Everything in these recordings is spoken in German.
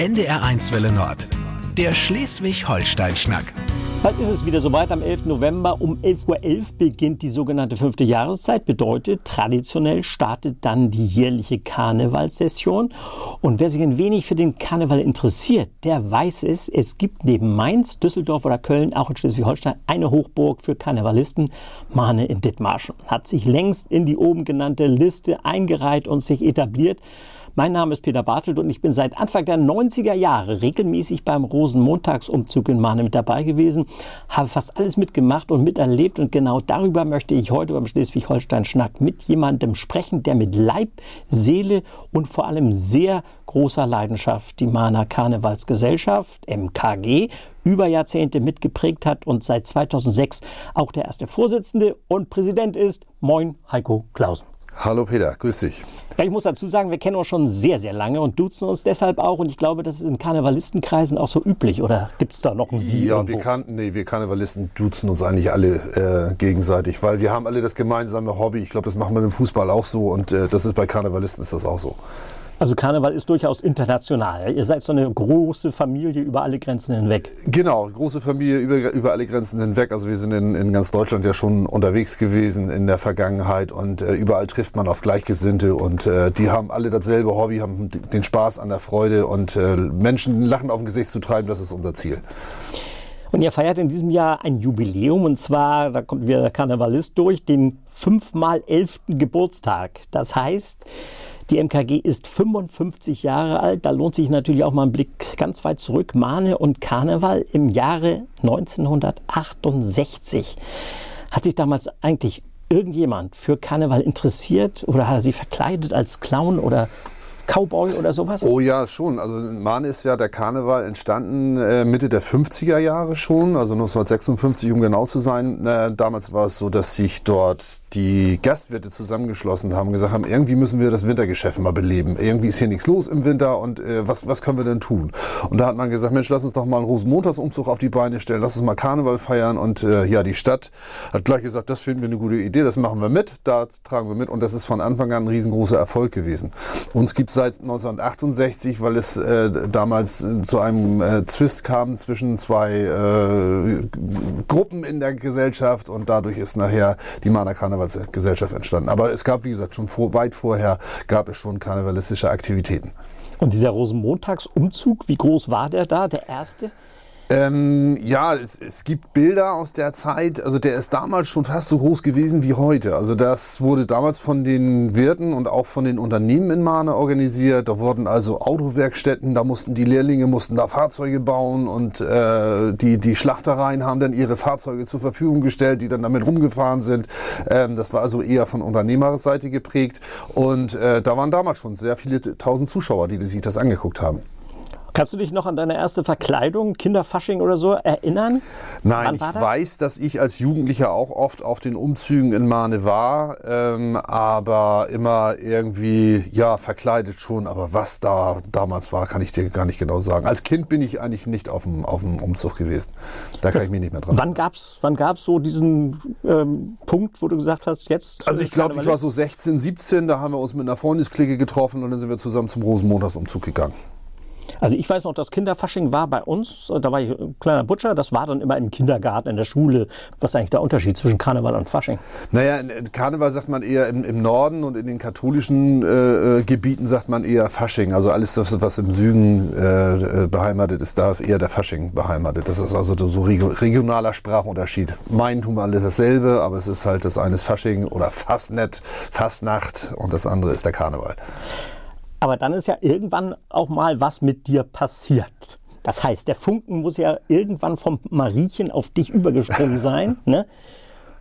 NDR1 Welle Nord. Der Schleswig-Holstein-Schnack. Bald ist es wieder soweit. Am 11. November um 11.11 Uhr beginnt die sogenannte fünfte Jahreszeit. Bedeutet, traditionell startet dann die jährliche Karnevalssession. Und wer sich ein wenig für den Karneval interessiert, der weiß es. Es gibt neben Mainz, Düsseldorf oder Köln, auch in Schleswig-Holstein, eine Hochburg für Karnevalisten. Mahne in Dithmarschen. Hat sich längst in die oben genannte Liste eingereiht und sich etabliert. Mein Name ist Peter Bartelt und ich bin seit Anfang der 90er Jahre regelmäßig beim Rosenmontagsumzug in Mahne mit dabei gewesen, habe fast alles mitgemacht und miterlebt und genau darüber möchte ich heute beim Schleswig-Holstein-Schnack mit jemandem sprechen, der mit Leib, Seele und vor allem sehr großer Leidenschaft die Mahner Karnevalsgesellschaft, MKG, über Jahrzehnte mitgeprägt hat und seit 2006 auch der erste Vorsitzende und Präsident ist. Moin, Heiko Klausen. Hallo Peter, grüß dich. Ja, ich muss dazu sagen, wir kennen uns schon sehr, sehr lange und duzen uns deshalb auch. Und ich glaube, das ist in Karnevalistenkreisen auch so üblich. Oder gibt es da noch ein Sie? Ja, wir, kann, nee, wir Karnevalisten duzen uns eigentlich alle äh, gegenseitig, weil wir haben alle das gemeinsame Hobby. Ich glaube, das machen wir im Fußball auch so und äh, das ist bei Karnevalisten ist das auch so. Also Karneval ist durchaus international. Ihr seid so eine große Familie über alle Grenzen hinweg. Genau, große Familie über, über alle Grenzen hinweg. Also wir sind in, in ganz Deutschland ja schon unterwegs gewesen in der Vergangenheit und äh, überall trifft man auf Gleichgesinnte und äh, die haben alle dasselbe Hobby, haben den Spaß an der Freude und äh, Menschen Lachen auf dem Gesicht zu treiben, das ist unser Ziel. Und ihr feiert in diesem Jahr ein Jubiläum und zwar, da kommt wieder der Karnevalist durch, den fünfmal elften Geburtstag. Das heißt, die MKG ist 55 Jahre alt. Da lohnt sich natürlich auch mal ein Blick ganz weit zurück. Mahne und Karneval im Jahre 1968. Hat sich damals eigentlich irgendjemand für Karneval interessiert oder hat er sie verkleidet als Clown oder Cowboy oder sowas? Oh ja, schon. Also in Mahne ist ja der Karneval entstanden äh, Mitte der 50er Jahre schon, also 1956 um genau zu sein. Äh, damals war es so, dass sich dort die Gastwirte zusammengeschlossen haben und gesagt haben, irgendwie müssen wir das Wintergeschäft mal beleben. Irgendwie ist hier nichts los im Winter und äh, was, was können wir denn tun? Und da hat man gesagt, Mensch, lass uns doch mal einen Rosenmontagsumzug auf die Beine stellen, lass uns mal Karneval feiern. Und äh, ja, die Stadt hat gleich gesagt, das finden wir eine gute Idee, das machen wir mit, da tragen wir mit. Und das ist von Anfang an ein riesengroßer Erfolg gewesen. Uns gibt es seit 1968, weil es äh, damals zu einem äh, Zwist kam zwischen zwei äh, Gruppen in der Gesellschaft und dadurch ist nachher die Mahner Karnevalsgesellschaft entstanden. Aber es gab, wie gesagt, schon vor, weit vorher gab es schon karnevalistische Aktivitäten. Und dieser Rosenmontagsumzug, wie groß war der da, der erste? Ähm, ja, es, es, gibt Bilder aus der Zeit. Also der ist damals schon fast so groß gewesen wie heute. Also das wurde damals von den Wirten und auch von den Unternehmen in Mahne organisiert. Da wurden also Autowerkstätten, da mussten die Lehrlinge mussten da Fahrzeuge bauen und äh, die die Schlachtereien haben dann ihre Fahrzeuge zur Verfügung gestellt, die dann damit rumgefahren sind. Ähm, das war also eher von Unternehmerseite geprägt und äh, da waren damals schon sehr viele tausend Zuschauer, die sich das angeguckt haben. Kannst du dich noch an deine erste Verkleidung, Kinderfasching oder so, erinnern? Nein, ich das? weiß, dass ich als Jugendlicher auch oft auf den Umzügen in Mahne war, ähm, aber immer irgendwie, ja, verkleidet schon. Aber was da damals war, kann ich dir gar nicht genau sagen. Als Kind bin ich eigentlich nicht auf dem, auf dem Umzug gewesen. Da das, kann ich mich nicht mehr dran Wann gab es wann gab's so diesen ähm, Punkt, wo du gesagt hast, jetzt? Also ich glaube, ich war so 16, 17, da haben wir uns mit einer Freundesklicke getroffen und dann sind wir zusammen zum Rosenmontagsumzug gegangen. Also ich weiß noch, das Kinderfasching war bei uns, da war ich ein kleiner Butcher, das war dann immer im Kindergarten, in der Schule. Was ist eigentlich der Unterschied zwischen Karneval und Fasching? Naja, Karneval sagt man eher im, im Norden und in den katholischen äh, äh, Gebieten sagt man eher Fasching. Also alles, das, was im Süden äh, beheimatet ist, da ist eher der Fasching beheimatet. Das ist also so regionaler Sprachunterschied. Meinen tun wir alle dasselbe, aber es ist halt das eine ist Fasching oder Fastnet, Fastnacht und das andere ist der Karneval. Aber dann ist ja irgendwann auch mal was mit dir passiert. Das heißt, der Funken muss ja irgendwann vom Mariechen auf dich übergesprungen sein. Ne?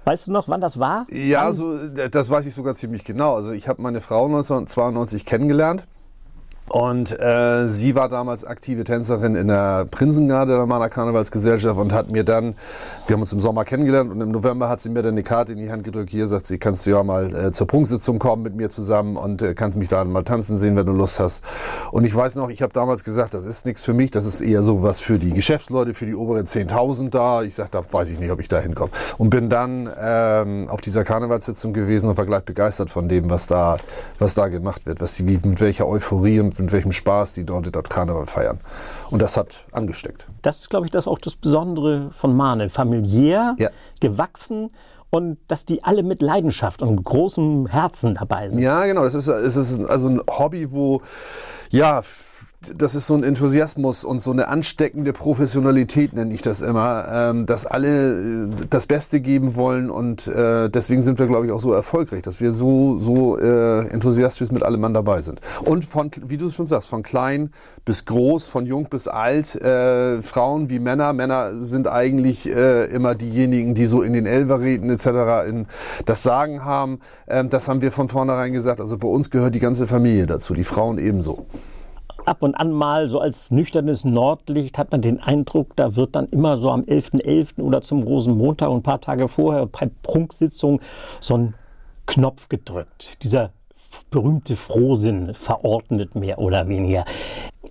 Weißt du noch, wann das war? Ja, so, das weiß ich sogar ziemlich genau. Also ich habe meine Frau 1992 kennengelernt. Und äh, sie war damals aktive Tänzerin in der Prinzengarde der Mahner Karnevalsgesellschaft und hat mir dann, wir haben uns im Sommer kennengelernt und im November hat sie mir dann eine Karte in die Hand gedrückt. Hier sagt sie, kannst du ja mal äh, zur Prunksitzung kommen mit mir zusammen und äh, kannst mich da mal tanzen sehen, wenn du Lust hast. Und ich weiß noch, ich habe damals gesagt, das ist nichts für mich, das ist eher so was für die Geschäftsleute, für die oberen 10.000 da. Ich sagte, da weiß ich nicht, ob ich da hinkomme. Und bin dann ähm, auf dieser Karnevalssitzung gewesen und war gleich begeistert von dem, was da, was da gemacht wird, was sie, mit welcher Euphorie und mit welchem Spaß die dort, dort Karneval feiern. Und das hat angesteckt. Das ist, glaube ich, das auch das Besondere von Mahnen. Familiär, ja. gewachsen und dass die alle mit Leidenschaft und großem Herzen dabei sind. Ja, genau. Das ist, es ist also ein Hobby, wo ja das ist so ein Enthusiasmus und so eine ansteckende Professionalität, nenne ich das immer, ähm, dass alle äh, das Beste geben wollen und äh, deswegen sind wir, glaube ich, auch so erfolgreich, dass wir so, so äh, enthusiastisch mit allem Mann dabei sind. Und von, wie du es schon sagst, von klein bis groß, von jung bis alt, äh, Frauen wie Männer. Männer sind eigentlich äh, immer diejenigen, die so in den Elverräten etc. In das Sagen haben. Ähm, das haben wir von vornherein gesagt. Also bei uns gehört die ganze Familie dazu, die Frauen ebenso ab und an mal so als nüchternes Nordlicht hat man den Eindruck, da wird dann immer so am 11.11. .11. oder zum Rosenmontag und ein paar Tage vorher bei Prunksitzungen so ein Knopf gedrückt. Dieser berühmte Frohsinn verordnet mehr oder weniger.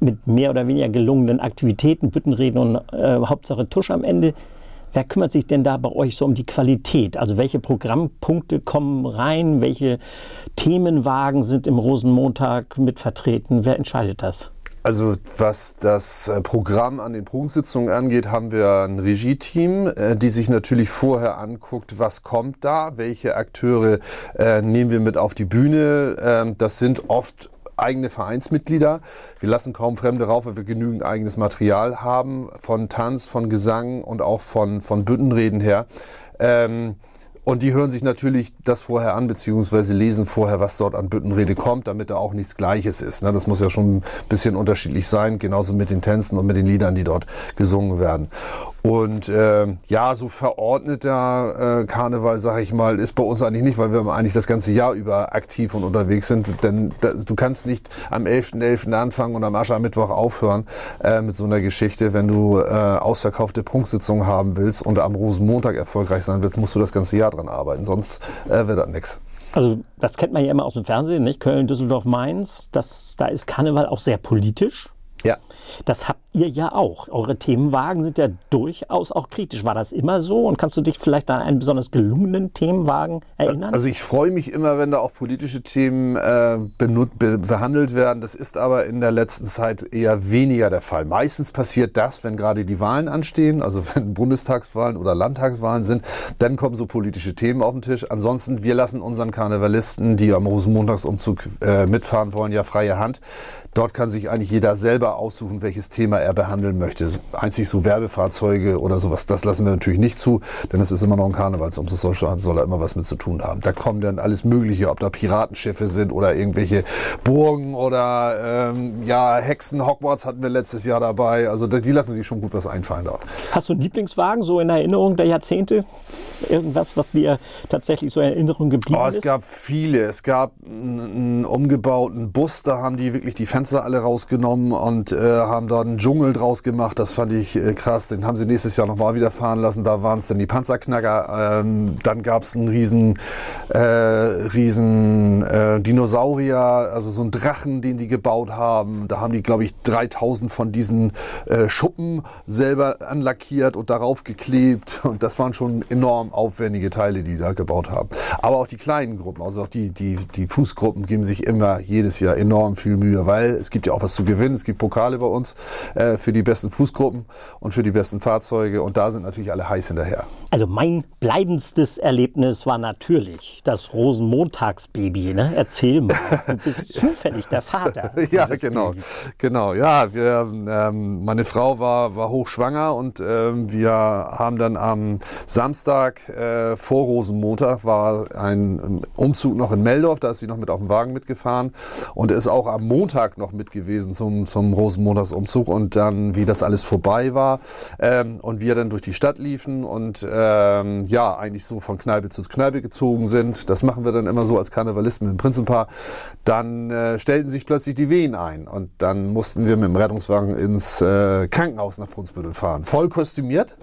Mit mehr oder weniger gelungenen Aktivitäten, Büttenreden und äh, Hauptsache Tusch am Ende. Wer kümmert sich denn da bei euch so um die Qualität? Also welche Programmpunkte kommen rein? Welche Themenwagen sind im Rosenmontag mit vertreten? Wer entscheidet das? Also was das äh, Programm an den Prunksitzungen angeht, haben wir ein Regie-Team, äh, die sich natürlich vorher anguckt, was kommt da, welche Akteure äh, nehmen wir mit auf die Bühne. Ähm, das sind oft eigene Vereinsmitglieder. Wir lassen kaum Fremde rauf, weil wir genügend eigenes Material haben, von Tanz, von Gesang und auch von, von Büttenreden her. Ähm, und die hören sich natürlich das vorher an, beziehungsweise lesen vorher, was dort an Büttenrede kommt, damit da auch nichts Gleiches ist. Ne? Das muss ja schon ein bisschen unterschiedlich sein, genauso mit den Tänzen und mit den Liedern, die dort gesungen werden. Und äh, ja, so verordneter äh, Karneval, sag ich mal, ist bei uns eigentlich nicht, weil wir eigentlich das ganze Jahr über aktiv und unterwegs sind. Denn da, du kannst nicht am 11.11. .11. anfangen und am Aschermittwoch aufhören äh, mit so einer Geschichte. Wenn du äh, ausverkaufte Prunksitzungen haben willst und am Rosenmontag erfolgreich sein willst, musst du das ganze Jahr dran arbeiten. Sonst äh, wird das nichts. Also das kennt man ja immer aus dem Fernsehen, nicht? Köln, Düsseldorf, Mainz. Das, da ist Karneval auch sehr politisch. Ja. Das habt ihr ja auch. Eure Themenwagen sind ja durchaus auch kritisch. War das immer so? Und kannst du dich vielleicht an einen besonders gelungenen Themenwagen erinnern? Also ich freue mich immer, wenn da auch politische Themen äh, be behandelt werden. Das ist aber in der letzten Zeit eher weniger der Fall. Meistens passiert das, wenn gerade die Wahlen anstehen, also wenn Bundestagswahlen oder Landtagswahlen sind, dann kommen so politische Themen auf den Tisch. Ansonsten, wir lassen unseren Karnevalisten, die am Rosenmontagsumzug äh, mitfahren wollen, ja freie Hand. Dort kann sich eigentlich jeder selber aussuchen, welches Thema er behandeln möchte. Einzig so Werbefahrzeuge oder sowas, das lassen wir natürlich nicht zu, denn es ist immer noch ein Karnevalsumzug, soll, soll er immer was mit zu tun haben. Da kommen dann alles Mögliche, ob da Piratenschiffe sind oder irgendwelche Burgen oder ähm, ja, Hexen, Hogwarts hatten wir letztes Jahr dabei. Also die lassen sich schon gut was einfallen dort. Hast du einen Lieblingswagen so in Erinnerung der Jahrzehnte? Irgendwas, was dir tatsächlich so in Erinnerung geblieben oh, es ist? Es gab viele. Es gab einen, umgebauten Bus, da haben die wirklich die Fenster Fenster alle rausgenommen und äh, haben da einen Dschungel draus gemacht. Das fand ich äh, krass. Den haben sie nächstes Jahr nochmal wieder fahren lassen. Da waren es dann die Panzerknacker. Ähm, dann gab es einen riesen, äh, riesen äh, Dinosaurier, also so einen Drachen, den die gebaut haben. Da haben die, glaube ich, 3000 von diesen äh, Schuppen selber anlackiert und darauf geklebt. Und das waren schon enorm aufwendige Teile, die die da gebaut haben. Aber auch die kleinen Gruppen, also auch die, die, die Fußgruppen geben sich immer jedes Jahr enorm viel Mühe, weil es gibt ja auch was zu gewinnen. Es gibt Pokale bei uns äh, für die besten Fußgruppen und für die besten Fahrzeuge und da sind natürlich alle heiß hinterher. Also mein bleibendstes Erlebnis war natürlich das Rosenmontagsbaby. Ne? Erzähl mal, du bist zufällig der Vater. ja, genau, Babys. genau. Ja, wir, ähm, meine Frau war war hochschwanger und ähm, wir haben dann am Samstag äh, vor Rosenmontag war ein Umzug noch in Meldorf. Da ist sie noch mit auf dem Wagen mitgefahren und ist auch am Montag noch mit gewesen zum zum Rosenmontagsumzug und dann wie das alles vorbei war ähm, und wir dann durch die Stadt liefen und äh, ähm, ja, eigentlich so von Kneipe zu Kneipe gezogen sind. Das machen wir dann immer so als Karnevalisten mit dem Prinzenpaar. Dann äh, stellten sich plötzlich die Wehen ein und dann mussten wir mit dem Rettungswagen ins äh, Krankenhaus nach Brunsbüttel fahren. Voll kostümiert.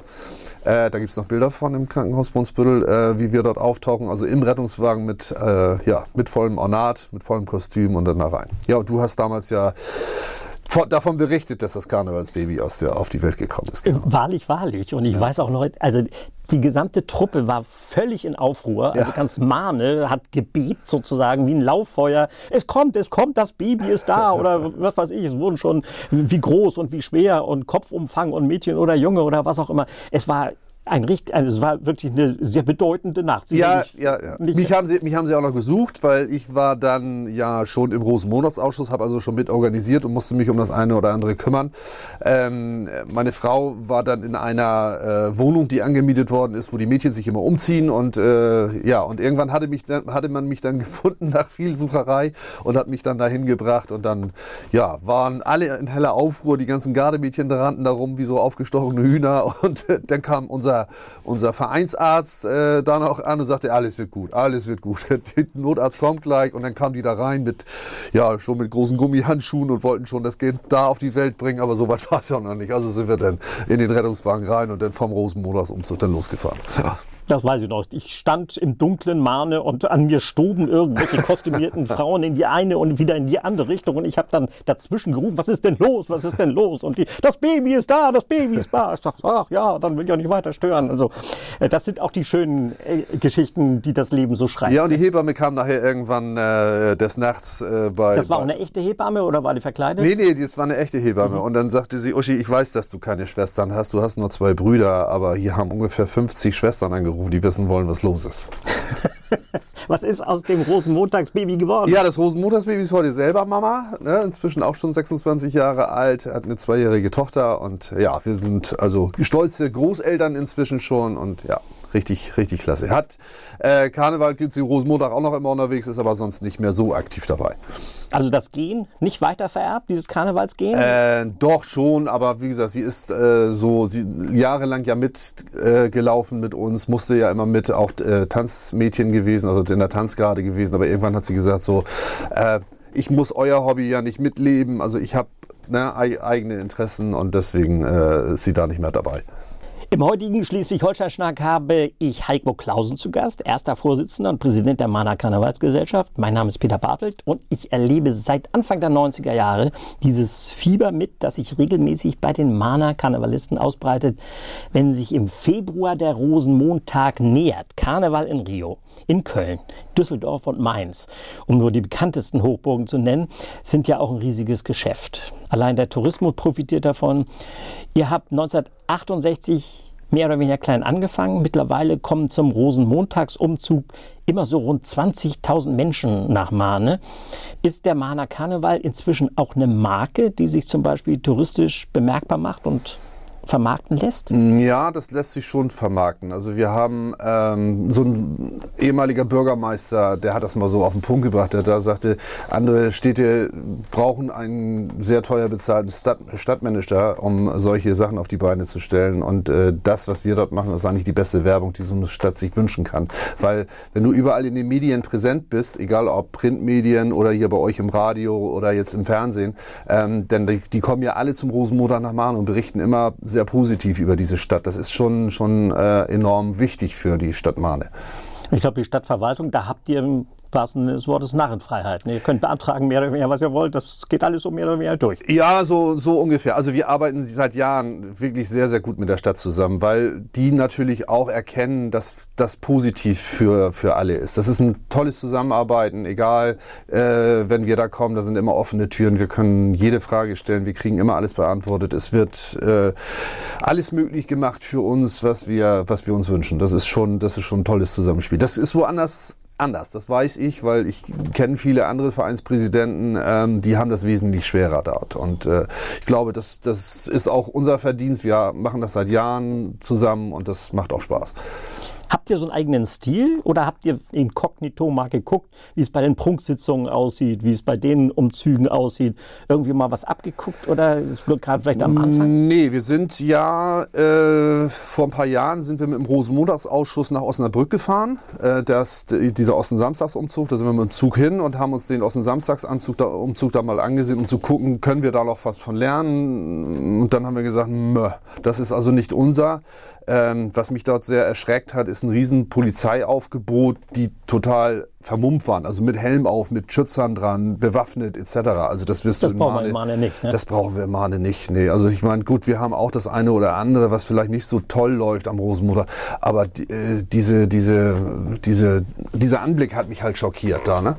Äh, da gibt's noch Bilder von im Krankenhaus Brunsbüttel, äh, wie wir dort auftauchen. Also im Rettungswagen mit, äh, ja, mit vollem Ornat, mit vollem Kostüm und dann da rein. Ja, und du hast damals ja von, davon berichtet, dass das Karnevalsbaby aus der, auf die Welt gekommen ist. Genau. Wahrlich, wahrlich. Und ich ja. weiß auch noch, also die gesamte Truppe war völlig in Aufruhr. Also ja. ganz Mahne hat gebebt sozusagen wie ein Lauffeuer. Es kommt, es kommt, das Baby ist da oder was weiß ich. Es wurden schon wie groß und wie schwer und Kopfumfang und Mädchen oder Junge oder was auch immer. Es war ein richtig, also es war wirklich eine sehr bedeutende Nacht. Sie ja, ja, ja. Mich haben, sie, mich haben sie auch noch gesucht, weil ich war dann ja schon im Rosenmonatsausschuss, habe also schon mit organisiert und musste mich um das eine oder andere kümmern. Ähm, meine Frau war dann in einer äh, Wohnung, die angemietet worden ist, wo die Mädchen sich immer umziehen und äh, ja, und irgendwann hatte, mich dann, hatte man mich dann gefunden nach viel Sucherei und hat mich dann dahin gebracht und dann ja, waren alle in heller Aufruhr, die ganzen Gardemädchen rannten darum wie so aufgestochene Hühner und äh, dann kam unser unser, unser Vereinsarzt äh, dann auch an und sagte, alles wird gut, alles wird gut. Der Notarzt kommt gleich und dann kamen die da rein mit, ja, schon mit großen Gummihandschuhen und wollten schon das Kind da auf die Welt bringen, aber so weit war es ja noch nicht. Also sind wir dann in den Rettungswagen rein und dann vom Rosenmonatsumzug dann losgefahren. Ja. Das weiß ich noch. Ich stand im dunklen Mahne und an mir stoben irgendwelche kostümierten Frauen in die eine und wieder in die andere Richtung. Und ich habe dann dazwischen gerufen, was ist denn los, was ist denn los? Und die, das Baby ist da, das Baby ist da. Ich dachte, ach ja, dann will ich auch nicht weiter stören. Also äh, das sind auch die schönen äh, Geschichten, die das Leben so schreibt. Ja, und die Hebamme kam nachher irgendwann äh, des Nachts äh, bei... Das war auch eine echte Hebamme oder war die verkleidet? Nee, nee, das war eine echte Hebamme. Mhm. Und dann sagte sie, Uschi, ich weiß, dass du keine Schwestern hast, du hast nur zwei Brüder, aber hier haben ungefähr 50 Schwestern angerufen, die wissen wollen, was was los ist. was ist aus dem Rosenmontagsbaby geworden? Ja, das Rosenmontagsbaby ist heute selber Mama. Ne? Inzwischen auch schon 26 Jahre alt, hat eine zweijährige Tochter und ja, wir sind also stolze Großeltern inzwischen schon und ja, richtig, richtig klasse. Hat äh, Karneval gibt es Rosenmontag auch noch immer unterwegs, ist aber sonst nicht mehr so aktiv dabei. Also das Gen nicht weiter vererbt, dieses Karnevalsgen? Äh, doch schon, aber wie gesagt, sie ist äh, so sie jahrelang ja mitgelaufen äh, mit uns, musste ja immer mit auch äh, Tanzmädchen gewesen, also in der Tanzgarde gewesen, aber irgendwann hat sie gesagt so, äh, ich muss euer Hobby ja nicht mitleben, also ich habe ne, eigene Interessen und deswegen ist sie da nicht mehr dabei. Im heutigen Schleswig-Holstein-Schnack habe ich Heiko Klausen zu Gast, erster Vorsitzender und Präsident der Mana Karnevalsgesellschaft. Mein Name ist Peter Bartelt und ich erlebe seit Anfang der 90er Jahre dieses Fieber mit, das sich regelmäßig bei den Mana Karnevalisten ausbreitet, wenn sich im Februar der Rosenmontag nähert. Karneval in Rio, in Köln, Düsseldorf und Mainz, um nur die bekanntesten Hochburgen zu nennen, sind ja auch ein riesiges Geschäft. Allein der Tourismus profitiert davon. Ihr habt 1968 mehr oder weniger klein angefangen. Mittlerweile kommen zum Rosenmontagsumzug immer so rund 20.000 Menschen nach Mahne. Ist der Mahner Karneval inzwischen auch eine Marke, die sich zum Beispiel touristisch bemerkbar macht und vermarkten lässt? Ja, das lässt sich schon vermarkten. Also wir haben ähm, so ein ehemaliger Bürgermeister, der hat das mal so auf den Punkt gebracht, der da sagte, andere Städte brauchen einen sehr teuer bezahlten Stadt Stadtmanager, um solche Sachen auf die Beine zu stellen. Und äh, das, was wir dort machen, ist eigentlich die beste Werbung, die so eine Stadt sich wünschen kann. Weil wenn du überall in den Medien präsent bist, egal ob Printmedien oder hier bei euch im Radio oder jetzt im Fernsehen, ähm, denn die, die kommen ja alle zum Rosenmontag nach Mahn und berichten immer sehr positiv über diese Stadt. Das ist schon, schon äh, enorm wichtig für die Stadt Mahne. Ich glaube, die Stadtverwaltung, da habt ihr wahrsten des Wortes Narrenfreiheit. Ihr könnt beantragen, mehr oder weniger, was ihr wollt. Das geht alles so mehr oder weniger durch. Ja, so, so ungefähr. Also wir arbeiten seit Jahren wirklich sehr, sehr gut mit der Stadt zusammen, weil die natürlich auch erkennen, dass das positiv für, für alle ist. Das ist ein tolles Zusammenarbeiten, egal, äh, wenn wir da kommen, da sind immer offene Türen. Wir können jede Frage stellen, wir kriegen immer alles beantwortet. Es wird äh, alles möglich gemacht für uns, was wir, was wir uns wünschen. Das ist schon, das ist schon ein tolles Zusammenspiel. Das ist woanders anders. Das weiß ich, weil ich kenne viele andere Vereinspräsidenten, ähm, die haben das wesentlich schwerer dort. Und äh, ich glaube, das, das ist auch unser Verdienst. Wir machen das seit Jahren zusammen und das macht auch Spaß. Habt ihr so einen eigenen Stil oder habt ihr inkognito mal geguckt, wie es bei den Prunksitzungen aussieht, wie es bei den Umzügen aussieht? Irgendwie mal was abgeguckt oder gerade vielleicht am Anfang? Nee, wir sind ja äh, vor ein paar Jahren sind wir mit dem Rosenmontagsausschuss nach Osnabrück gefahren. Äh, das, dieser Osten-Samstagsumzug, da sind wir mit dem Zug hin und haben uns den Osten-Samstagsumzug da, Umzug da mal angesehen, um zu gucken, können wir da noch was von lernen? Und dann haben wir gesagt, Mö, das ist also nicht unser. Ähm, was mich dort sehr erschreckt hat, ist ein riesen Polizeiaufgebot, die total vermummt waren, also mit Helm auf, mit Schützern dran, bewaffnet etc. Also das wirst Das du in brauchen wir Mane, in Mane nicht, ne? Das brauchen wir in Mane nicht. Nee, also ich meine, gut, wir haben auch das eine oder andere, was vielleicht nicht so toll läuft am Rosenmontag, aber die, äh, diese, diese, diese, dieser Anblick hat mich halt schockiert da. Ne?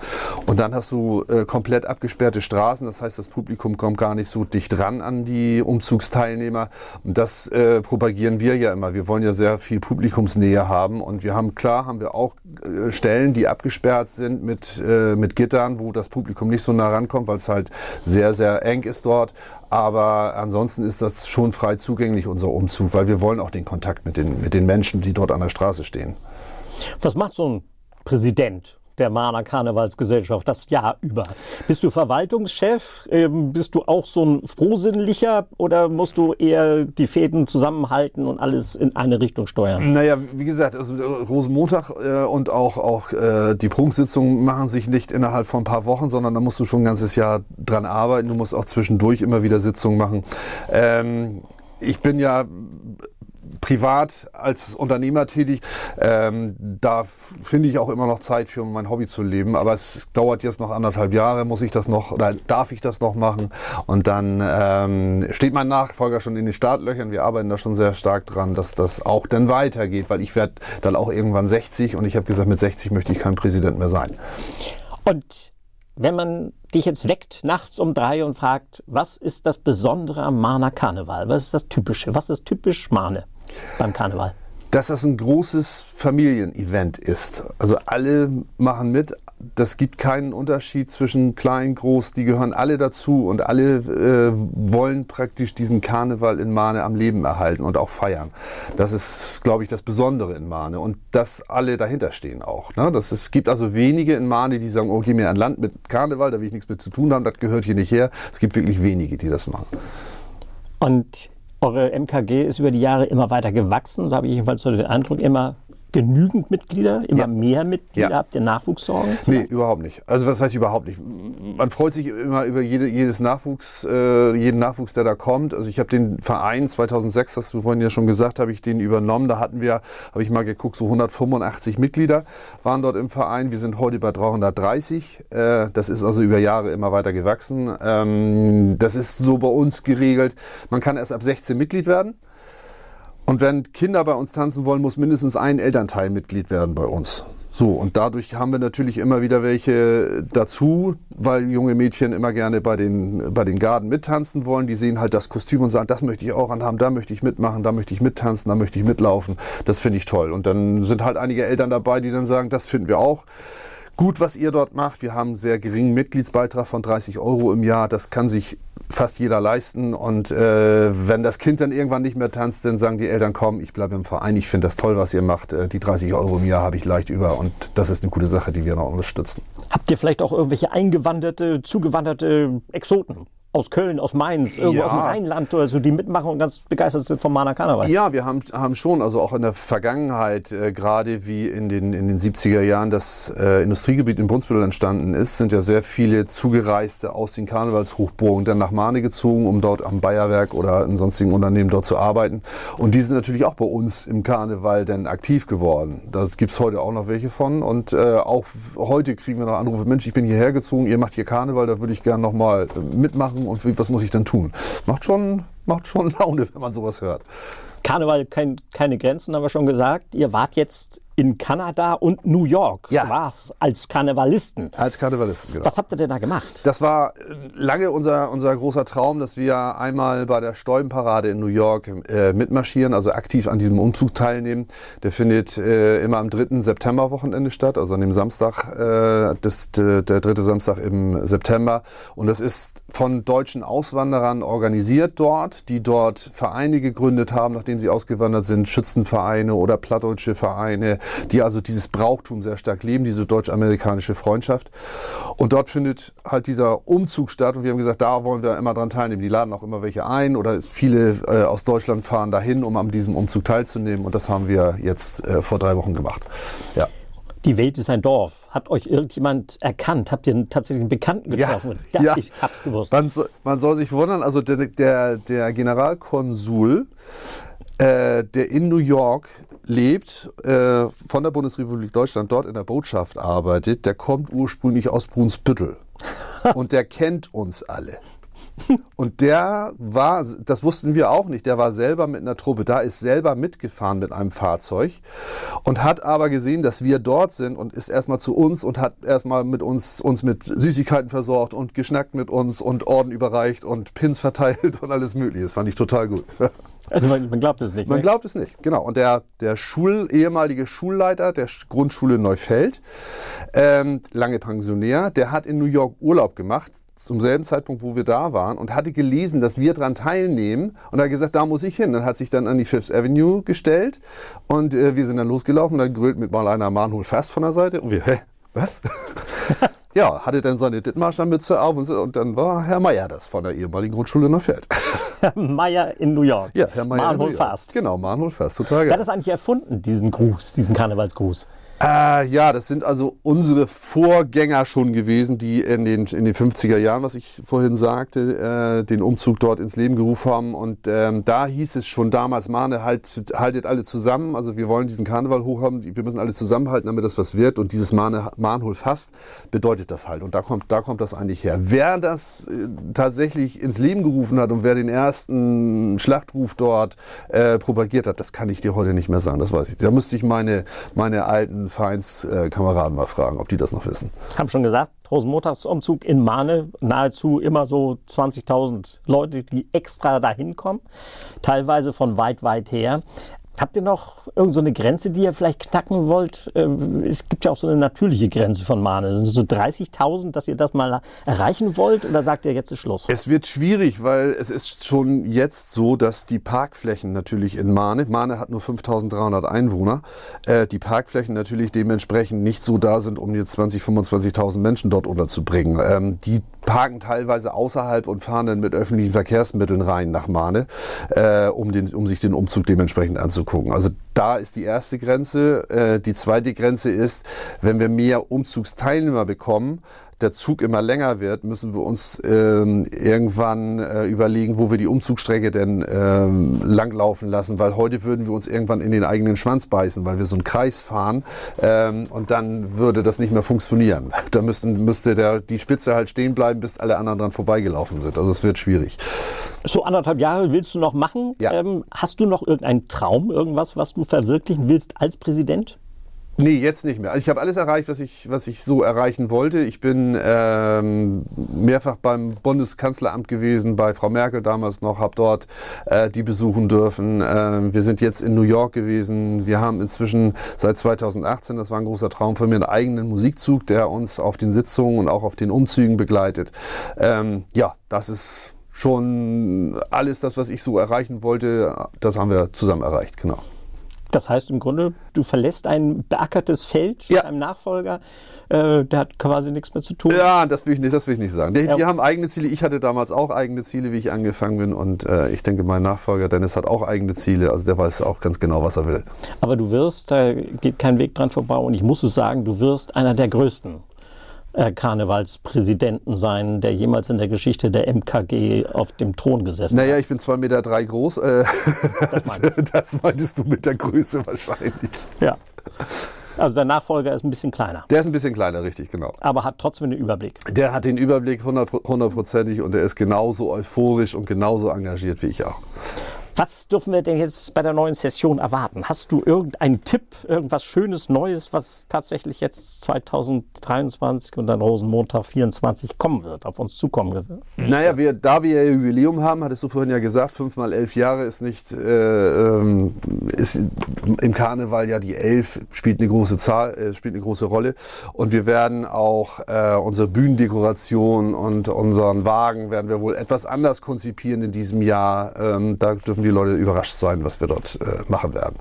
Und dann hast du äh, komplett abgesperrte Straßen, das heißt, das Publikum kommt gar nicht so dicht ran an die Umzugsteilnehmer. Und das äh, propagieren wir ja immer. Wir wollen ja sehr viel Publikumsnähe haben und wir haben klar, haben wir auch äh, Stellen, die abgesperrt sind mit, äh, mit Gittern, wo das Publikum nicht so nah rankommt, weil es halt sehr, sehr eng ist dort. Aber ansonsten ist das schon frei zugänglich, unser Umzug, weil wir wollen auch den Kontakt mit den, mit den Menschen, die dort an der Straße stehen. Was macht so ein Präsident der Mahner Karnevalsgesellschaft das Jahr über? Bist du Verwaltungschef? Ähm, bist du auch so ein Frohsinnlicher oder musst du eher die Fäden zusammenhalten und alles in eine Richtung steuern? Naja, wie gesagt, also äh, Rosenmontag äh, und auch, auch äh, die Prunksitzungen machen sich nicht innerhalb von ein paar Wochen, sondern da musst du schon ein ganzes Jahr dran arbeiten. Du musst auch zwischendurch immer wieder Sitzungen machen. Ähm, ich bin ja privat als Unternehmer tätig. Ähm, da finde ich auch immer noch Zeit für mein Hobby zu leben. Aber es dauert jetzt noch anderthalb Jahre, muss ich das noch oder darf ich das noch machen? Und dann ähm, steht mein Nachfolger schon in den Startlöchern. Wir arbeiten da schon sehr stark dran, dass das auch dann weitergeht, weil ich werde dann auch irgendwann 60 und ich habe gesagt, mit 60 möchte ich kein Präsident mehr sein. Und wenn man dich jetzt weckt nachts um drei und fragt, was ist das Besondere am Mahner Karneval? Was ist das Typische? Was ist typisch Mahne beim Karneval? dass das ein großes Familienevent ist. Also alle machen mit. Das gibt keinen Unterschied zwischen klein, groß. Die gehören alle dazu und alle äh, wollen praktisch diesen Karneval in Mahne am Leben erhalten und auch feiern. Das ist, glaube ich, das Besondere in Mahne und dass alle dahinter stehen auch. Ne? Das es gibt also wenige in Mahne, die sagen, oh, geh mir an Land mit Karneval, da will ich nichts mit zu tun haben, das gehört hier nicht her. Es gibt wirklich wenige, die das machen. Und eure MKG ist über die Jahre immer weiter gewachsen. Da habe ich jedenfalls so den Eindruck, immer genügend Mitglieder, immer Ja. mehr Mitglieder. Ja. Habt ihr Nachwuchssorgen? Nee, überhaupt nicht. Also was heißt überhaupt nicht? Man freut sich immer über jede, jedes Nachwuchs, äh, jeden Nachwuchs, der da kommt. Also ich habe den Verein 2006, hast du vorhin ja schon gesagt, habe ich den übernommen. Da hatten wir, habe ich mal geguckt, so 185 Mitglieder waren dort im Verein. Wir sind heute bei 330. Äh, das ist also über Jahre immer weiter gewachsen. Ähm, das ist so bei uns geregelt. Man kann erst ab 16 Mitglied werden. Und wenn Kinder bei uns tanzen wollen, muss mindestens ein Elternteil Mitglied werden bei uns. So, und dadurch haben wir natürlich immer wieder welche dazu, weil junge Mädchen immer gerne bei den, bei den Garden mittanzen wollen. Die sehen halt das Kostüm und sagen, das möchte ich auch anhaben, da möchte ich mitmachen, da möchte ich mittanzen, da möchte ich mitlaufen. Das finde ich toll. Und dann sind halt einige Eltern dabei, die dann sagen, das finden wir auch gut, was ihr dort macht. Wir haben einen sehr geringen Mitgliedsbeitrag von 30 Euro im Jahr. Das kann sich fast jeder leisten. Und äh, wenn das Kind dann irgendwann nicht mehr tanzt, dann sagen die Eltern, komm, ich bleibe im Verein. Ich finde das toll, was ihr macht. Äh, die 30 Euro im Jahr habe ich leicht über. Und das ist eine gute Sache, die wir noch unterstützen. Habt ihr vielleicht auch irgendwelche eingewanderte, zugewanderte Exoten? Aus Köln, aus Mainz, irgendwo Ja. aus dem Rheinland oder so, die mitmachen und ganz begeistert sind vom Mahner Karneval? Ja, wir haben, haben schon, also auch in der Vergangenheit, äh, gerade wie in den, in den 70er Jahren das äh, Industriegebiet in Brunsbüttel entstanden ist, sind ja sehr viele Zugereiste aus den Karnevalshochburgen dann nach Mahne gezogen, um dort am Bayerwerk oder in sonstigen Unternehmen dort zu arbeiten. Und die sind natürlich auch bei uns im Karneval dann aktiv geworden. Da gibt's heute auch noch welche von. Und äh, auch heute kriegen wir noch Anrufe, Mensch, ich bin hierher gezogen, ihr macht hier Karneval, da würde ich gerne nochmal mitmachen und wie- was muss ich dann tun? Macht schon, macht schon Laune, wenn man sowas hört. Karneval kein, keine Grenzen, haben wir schon gesagt. Ihr wart jetzt in Kanada und New York. Ja. Warst als Karnevalisten. Als Karnevalisten, genau. Was habt ihr denn da gemacht? Das war äh, lange unser, unser großer Traum, dass wir einmal bei der Stäubenparade in New York äh, mitmarschieren, also aktiv an diesem Umzug teilnehmen. Der findet äh, immer am 3. Septemberwochenende statt, also an dem Samstag, äh, das, der, der dritte Samstag im September. Und das ist von deutschen Auswanderern organisiert dort, die dort Vereine gegründet haben, nachdem sie ausgewandert sind, Schützenvereine oder plattdeutsche Vereine, die also dieses Brauchtum sehr stark leben, diese deutsch-amerikanische Freundschaft. Und dort findet halt dieser Umzug statt und wir haben gesagt, da wollen wir immer dran teilnehmen. Die laden auch immer welche ein oder viele äh, aus Deutschland fahren dahin, um an diesem Umzug teilzunehmen und das haben wir jetzt äh, vor drei Wochen gemacht. Ja. Die Welt ist ein Dorf. Hat euch irgendjemand erkannt? Habt ihr tatsächlich einen Bekannten getroffen? ich hab's gewusst. Man, so, man soll sich wundern, also der, der, der Generalkonsul, äh, der in New York lebt, äh, von der Bundesrepublik Deutschland dort in der Botschaft arbeitet, der kommt ursprünglich aus Brunsbüttel. Und der kennt uns alle. Und der war, das wussten wir auch nicht, der war selber mit einer Truppe da, ist selber mitgefahren mit einem Fahrzeug und hat aber gesehen, dass wir dort sind und ist erstmal zu uns und hat erstmal mit uns, uns mit Süßigkeiten versorgt und geschnackt mit uns und Orden überreicht und Pins verteilt und alles mögliche. Das fand ich total gut. Also man, man glaubt es nicht. Man ne? glaubt es nicht, genau. Und der, der Schul, ehemalige Schulleiter der Sch- Grundschule Neufeld, ähm, lange Pensionär, der hat in New York Urlaub gemacht, zum selben Zeitpunkt, wo wir da waren, und hatte gelesen, dass wir daran teilnehmen. Und hat gesagt, da muss ich hin. Dann hat sich dann an die Fifth Avenue gestellt und äh, wir sind dann losgelaufen. Dann grölt mit mal einer Mahnhol fast von der Seite. Und wir, hä, was? ja, hatte dann seine Dithmarscher Mütze auf und, so, und dann war Herr Meier das von der ehemaligen Grundschule Neufeld. Meier in New York. Ja, Herr Meier. Mahnhof ja. fast. Genau, Mahnhof fast. Total geil. Wer hat das eigentlich erfunden, diesen Gruß, diesen Karnevalsgruß? Äh, ja, das sind also unsere Vorgänger schon gewesen, die in den, in den 50er Jahren, was ich vorhin sagte, äh, den Umzug dort ins Leben gerufen haben. Und ähm, da hieß es schon damals, Mahne, halt, haltet alle zusammen. Also wir wollen diesen Karneval hochhaben, wir müssen alle zusammenhalten, damit das was wird. Und dieses Mahne, Mahnhol fast bedeutet das halt. Und da kommt, da kommt das eigentlich her. Wer das äh, tatsächlich ins Leben gerufen hat und wer den ersten Schlachtruf dort äh, propagiert hat, das kann ich dir heute nicht mehr sagen. Das weiß ich. Da müsste ich meine, meine alten Vereinskameraden mal fragen, ob die das noch wissen. Haben schon gesagt, Rosenmontagsumzug in Mahne, nahezu immer so 20.000 Leute, die extra dahin kommen, teilweise von weit, weit her. Habt ihr noch irgend so eine Grenze, die ihr vielleicht knacken wollt? Ähm, Es gibt ja auch so eine natürliche Grenze von Mahne. Sind es so 30.000, dass ihr das mal erreichen wollt? Oder sagt ihr, jetzt ist Schluss? Es wird schwierig, weil es ist schon jetzt so, dass die Parkflächen natürlich in Mahne, Mahne hat nur 5300 Einwohner, äh, die Parkflächen natürlich dementsprechend nicht so da sind, um jetzt 20, 25.000 Menschen dort unterzubringen. Ähm, die parken teilweise außerhalb und fahren dann mit öffentlichen Verkehrsmitteln rein nach Mahne, äh, um, den, um sich den Umzug dementsprechend anzugucken. Also da ist die erste Grenze. Äh, die zweite Grenze ist, wenn wir mehr Umzugsteilnehmer bekommen, der Zug immer länger wird, müssen wir uns ähm, irgendwann äh, überlegen, wo wir die Umzugsstrecke denn ähm, langlaufen lassen, weil heute würden wir uns irgendwann in den eigenen Schwanz beißen, weil wir so einen Kreis fahren ähm, und dann würde das nicht mehr funktionieren. Da müssten, müsste der, die Spitze halt stehen bleiben, bis alle anderen dran vorbeigelaufen sind. Also es wird schwierig. So anderthalb Jahre willst du noch machen? Ja. Ähm, hast du noch irgendeinen Traum, irgendwas, was du verwirklichen willst als Präsident? Nee, jetzt nicht mehr. Also ich habe alles erreicht, was ich, was ich so erreichen wollte. Ich bin ähm, mehrfach beim Bundeskanzleramt gewesen, bei Frau Merkel damals noch, habe dort äh, die besuchen dürfen. Ähm, wir sind jetzt in New York gewesen. Wir haben inzwischen seit 2018, das war ein großer Traum von mir, einen eigenen Musikzug, der uns auf den Sitzungen und auch auf den Umzügen begleitet. Ähm, ja, das ist schon alles das, was ich so erreichen wollte. Das haben wir zusammen erreicht, genau. Das heißt im Grunde, du verlässt ein beackertes Feld Ja. deinem Nachfolger, äh, der hat quasi nichts mehr zu tun. Ja, das will ich nicht, das will ich nicht sagen. Die, Ja. die haben eigene Ziele. Ich hatte damals auch eigene Ziele, wie ich angefangen bin. Und äh, ich denke, mein Nachfolger Dennis hat auch eigene Ziele. Also der weiß auch ganz genau, was er will. Aber du wirst, da geht kein Weg dran vorbei und ich muss es sagen, du wirst einer der größten äh, Karnevalspräsidenten sein, der jemals in der Geschichte der MKG auf dem Thron gesessen Naja, hat. ich bin zwei Meter drei groß. Äh, das meintest du mit der Größe wahrscheinlich. Ja. Also der Nachfolger ist ein bisschen kleiner, Der ist ein bisschen kleiner, richtig, genau. aber hat trotzdem den Überblick. Der hat den Überblick hundert- hundertprozentig und der ist genauso euphorisch und genauso engagiert wie ich auch. Was dürfen wir denn jetzt bei der neuen Session erwarten? Hast du irgendeinen Tipp, irgendwas Schönes, Neues, was tatsächlich jetzt 2023 und dann Rosenmontag 24 kommen wird, auf uns zukommen wird? Naja, wir, da wir ja Jubiläum haben, hattest du vorhin ja gesagt, fünf mal elf Jahre ist nicht, äh, ähm, ist im Karneval ja die elf spielt eine große Zahl, äh, spielt eine große Rolle. Und wir werden auch äh, unsere Bühnendekoration und unseren Wagen werden wir wohl etwas anders konzipieren in diesem Jahr. Ähm, da dürfen die Leute überrascht sein, was wir dort äh, machen werden.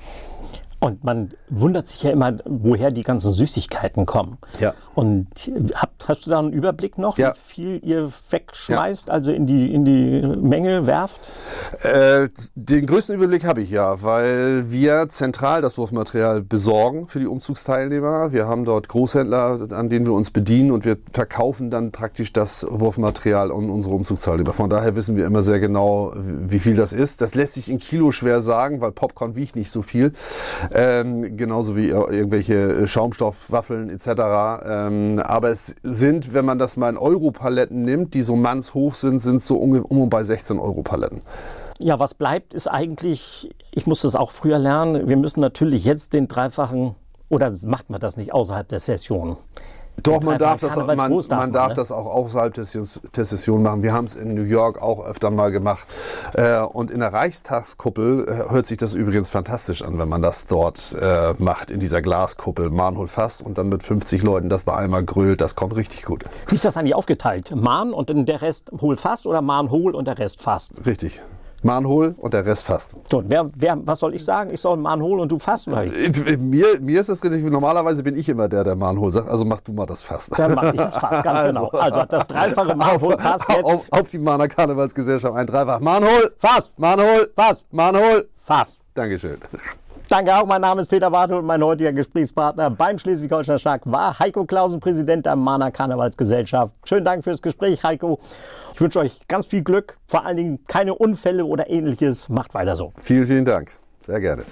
Und man wundert sich ja immer, woher die ganzen Süßigkeiten kommen. Ja. Und habt, hast du da einen Überblick noch, Ja. wie viel ihr wegschmeißt, also in die, in die Menge werft? Äh, den größten Überblick habe ich ja, weil wir zentral das Wurfmaterial besorgen für die Umzugsteilnehmer. Wir haben dort Großhändler, an denen wir uns bedienen und wir verkaufen dann praktisch das Wurfmaterial an unsere Umzugsteilnehmer. Von daher wissen wir immer sehr genau, wie viel das ist. Das lässt sich in Kilo schwer sagen, weil Popcorn wiegt nicht so viel. Ähm, genauso wie irgendwelche Schaumstoffwaffeln etc. Ähm, aber es sind, wenn man das mal in Europaletten nimmt, die so mannshoch sind, sind so um, und bei 16 Euro Paletten. Ja, was bleibt, ist eigentlich, ich musste es auch früher lernen, wir müssen natürlich jetzt den dreifachen, oder macht man das nicht außerhalb der Session? Doch, man darf, das, auch, man, man darf ne? das auch außerhalb des, der Session machen. Wir haben es in New York auch öfter mal gemacht. Äh, und in der Reichstagskuppel äh, hört sich das übrigens fantastisch an, wenn man das dort äh, macht, in dieser Glaskuppel. Mahn holt fast und dann mit 50 Leuten das da einmal grölt. Das kommt richtig gut. Wie ist das eigentlich aufgeteilt? Mahn und der Rest hol fast oder Mahn hol und der Rest fast? Richtig. Mahnhol und der Rest fast. So, wer, wer, was soll ich sagen? Ich soll Mahnhol und du fast? Oder? Äh, mir, mir ist das richtig. Normalerweise bin ich immer der, der Mahnhol sagt. Also mach du mal das fast. Dann mach ich das fast, ganz also, genau. Also das dreifache Mahnhol fast jetzt. Auf, auf die Mahner Karnevalsgesellschaft ein dreifach. Mahnhol, fast. Mahnhol, fast. Mahnhol, fast. Dankeschön. Danke auch, mein Name ist Peter Bartel und mein heutiger Gesprächspartner beim Schleswig-Holsteiner Schlag war Heiko Klausen, Präsident der Mahner Karnevalsgesellschaft. Schönen Dank fürs Gespräch, Heiko. Ich wünsche euch ganz viel Glück, vor allen Dingen keine Unfälle oder ähnliches. Macht weiter so. Vielen, vielen Dank. Sehr gerne.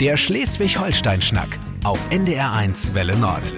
Der Schleswig-Holstein-Schnack auf NDR1 Welle Nord.